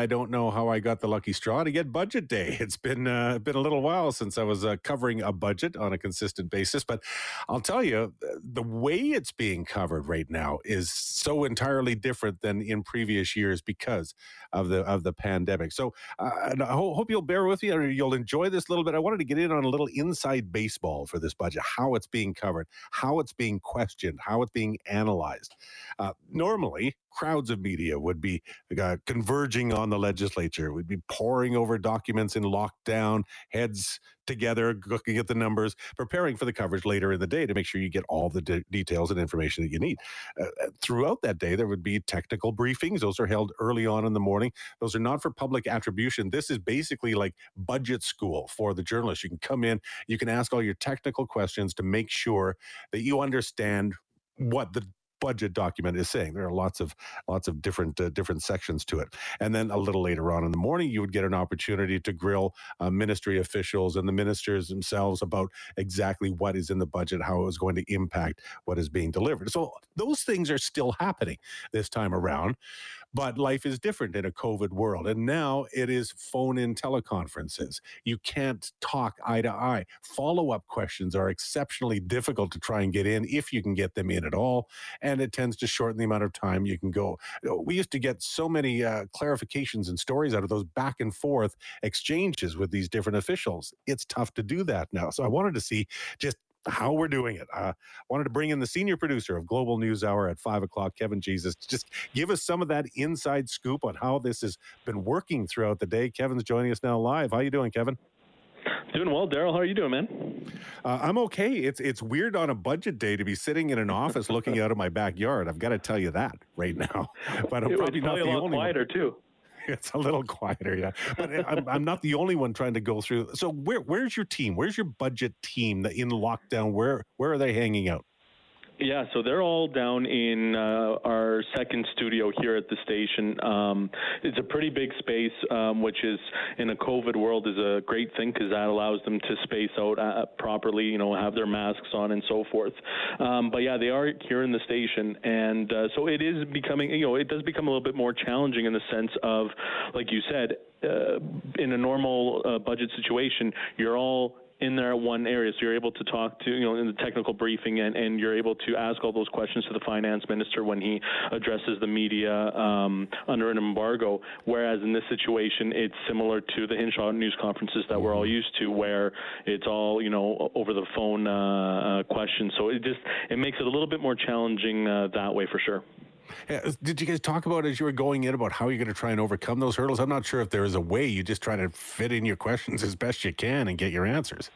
I don't know how I got the lucky straw to get budget day. It's been uh, been a little while since I was uh, covering a budget on a consistent basis, but I'll tell you, the way it's being covered right now is so entirely different than in previous years because of the of the pandemic. So uh, I hope you'll bear with me or you'll enjoy this a little bit. I wanted to get in on a little inside baseball for this budget, how it's being covered, how it's being questioned, how it's being analyzed. Uh, normally, crowds of media would be uh, converging on the legislature, We'd be poring over documents in lockdown, heads together, looking at the numbers, preparing for the coverage later in the day to make sure you get all the de- details and information that you need. Uh, uh, throughout that day, there would be technical briefings. Those are held early on in the morning. Those are not for public attribution. This is basically like budget school for the journalists. You can come in, you can ask all your technical questions to make sure that you understand what the budget document is saying. There are lots of lots of different uh, different sections to it. And then a little later on in the morning, you would get an opportunity to grill uh, ministry officials and the ministers themselves about exactly what is in the budget, how it was going to impact what is being delivered. So those things are still happening this time around. But life is different in a COVID world. And now it is phone in teleconferences. You can't talk eye to eye. Follow up questions are exceptionally difficult to try and get in if you can get them in at all. And it tends to shorten the amount of time you can go. We used to get so many uh, clarifications and stories out of those back and forth exchanges with these different officials. It's tough to do that now. So I wanted to see just how we're doing it. I uh, wanted to bring in the senior producer of Global News Hour at five o'clock, Kevin Jesus. Just give us some of that inside scoop on how this has been working throughout the day. Kevin's joining us now live. How you doing, Kevin? Doing well, Daryl. How are you doing, man? Uh, I'm okay. It's it's weird on a budget day to be sitting in an office looking out of my backyard. I've got to tell you that right now. But I'm it probably not the only quieter one. too. it's a little quieter, yeah. But uh, I'm, I'm not the only one trying to go through. So where where's your team? Where's your budget team that in lockdown? Where where are they hanging out? Yeah, so they're all down in uh, our second studio here at the station. Um, it's a pretty big space, um, which is in a COVID world is a great thing because that allows them to space out uh, properly, you know, have their masks on and so forth. Um, but yeah, they are here in the station, and uh, so it is becoming, you know, it does become a little bit more challenging in the sense of, like you said, uh, in a normal uh, budget situation, you're all in there one area. So you're able to talk to, you know, in the technical briefing and, and you're able to ask all those questions to the finance minister when he addresses the media um, under an embargo. Whereas in this situation, it's similar to the Hinshaw news conferences that we're all mm-hmm. used to, where it's all, you know, over the phone uh, uh, questions. So it just, it makes it a little bit more challenging uh, that way for sure. Uh, did you guys talk about as you were going in about how you're going to try and overcome those hurdles? I'm not sure if there is a way. You just try to fit in your questions as best you can and get your answers.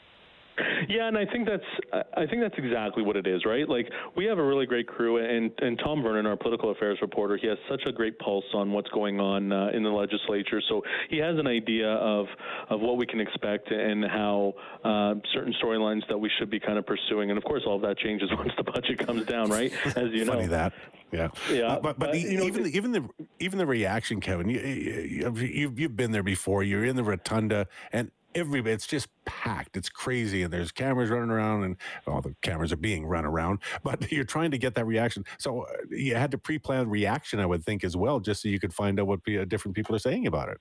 Yeah, and I think that's I think that's exactly what it is, right? Like we have a really great crew, and and Tom Vernon, our political affairs reporter, he has such a great pulse on what's going on uh, in the legislature. So he has an idea of of what we can expect and how uh, certain storylines that we should be kind of pursuing. And of course, all of that changes once the budget comes down, right? As you know, funny that. Yeah, yeah. Uh, but but, but you know, even the, even the even the reaction, Kevin, you, you, you've you've been there before. You're in the rotunda, and every it's just packed. It's crazy, and there's cameras running around, and all the cameras are being run around. But you're trying to get that reaction, so uh, you had to pre-plan reaction, I would think, as well, just so you could find out what different people are saying about it.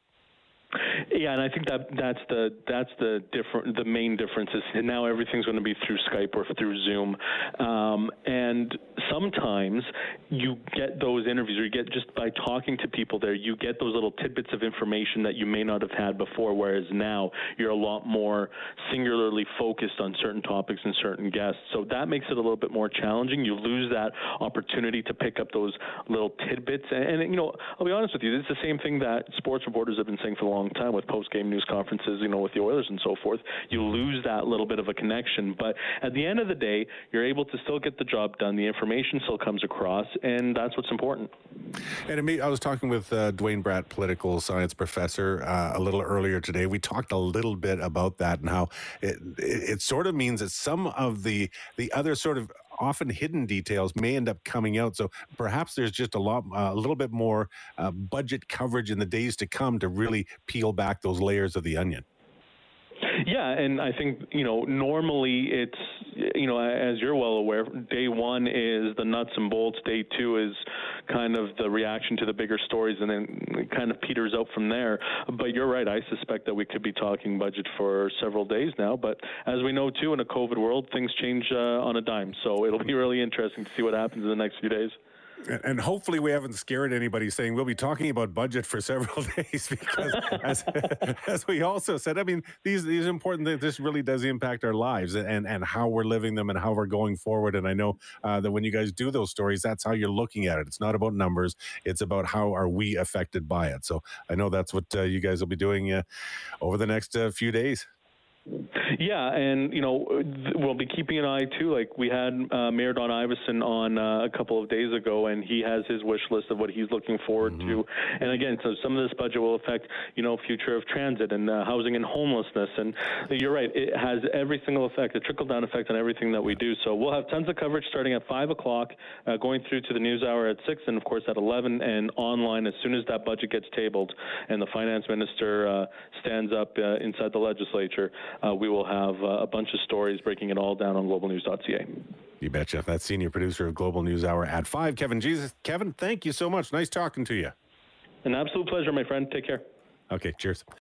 Yeah, and I think that that's the that's the different the main difference is now everything's going to be through Skype or through Zoom, um, and sometimes you get those interviews or you get just by talking to people there, you get those little tidbits of information that you may not have had before. Whereas now you're a lot more singularly focused on certain topics and certain guests, so that makes it a little bit more challenging. You lose that opportunity to pick up those little tidbits, and, and you know, I'll be honest with you, it's the same thing that sports reporters have been saying for a long time with post game news conferences, you know, with the Oilers and so forth. You lose that little bit of a connection. But at the end of the day, you're able to still get the job done. The information still comes across, and that's what's important. And I was talking with uh, Duane Bratt, political science professor, uh, a little earlier today. We talked a little bit about that and how it, it, it sort of means that some of the the other sort of often hidden details may end up coming out. So perhaps there's just a lot, uh, a little bit more uh, budget coverage in the days to come to really peel back those layers of the onion. Yeah, and I think you know normally it's you know as you're well aware, day one is the nuts and bolts. Day two is kind of the reaction to the bigger stories, and then it kind of peters out from there. But you're right. I suspect that we could be talking budget for several days now. But as we know too, in a COVID world, things change uh, on a dime. So it'll be really interesting to see what happens in the next few days. And hopefully, we haven't scared anybody saying we'll be talking about budget for several days because, as, as we also said, I mean, these these important things. This really does impact our lives and and how we're living them and how we're going forward. And I know uh, that when you guys do those stories, that's how you're looking at it. It's not about numbers; it's about how are we affected by it. So I know that's what uh, you guys will be doing uh, over the next uh, few days. Yeah, and you know we'll be keeping an eye too. Like we had uh, Mayor Don Iveson on uh, a couple of days ago, and he has his wish list of what he's looking forward mm-hmm. to. And again, so some of this budget will affect you know future of transit and uh, housing and homelessness. And you're right, it has every single effect, a trickle down effect on everything that we do. So we'll have tons of coverage starting at five o'clock, uh, going through to the news hour at six, and of course at eleven, and online as soon as that budget gets tabled and the finance minister uh, stands up uh, inside the legislature uh, we will have uh, a bunch of stories breaking it all down on globalnews.ca. You bet, betcha. That's senior producer of Global News Hour at 5, Kevin Jesus. Kevin, thank you so much. Nice talking to you. An absolute pleasure, my friend. Take care. Okay, cheers.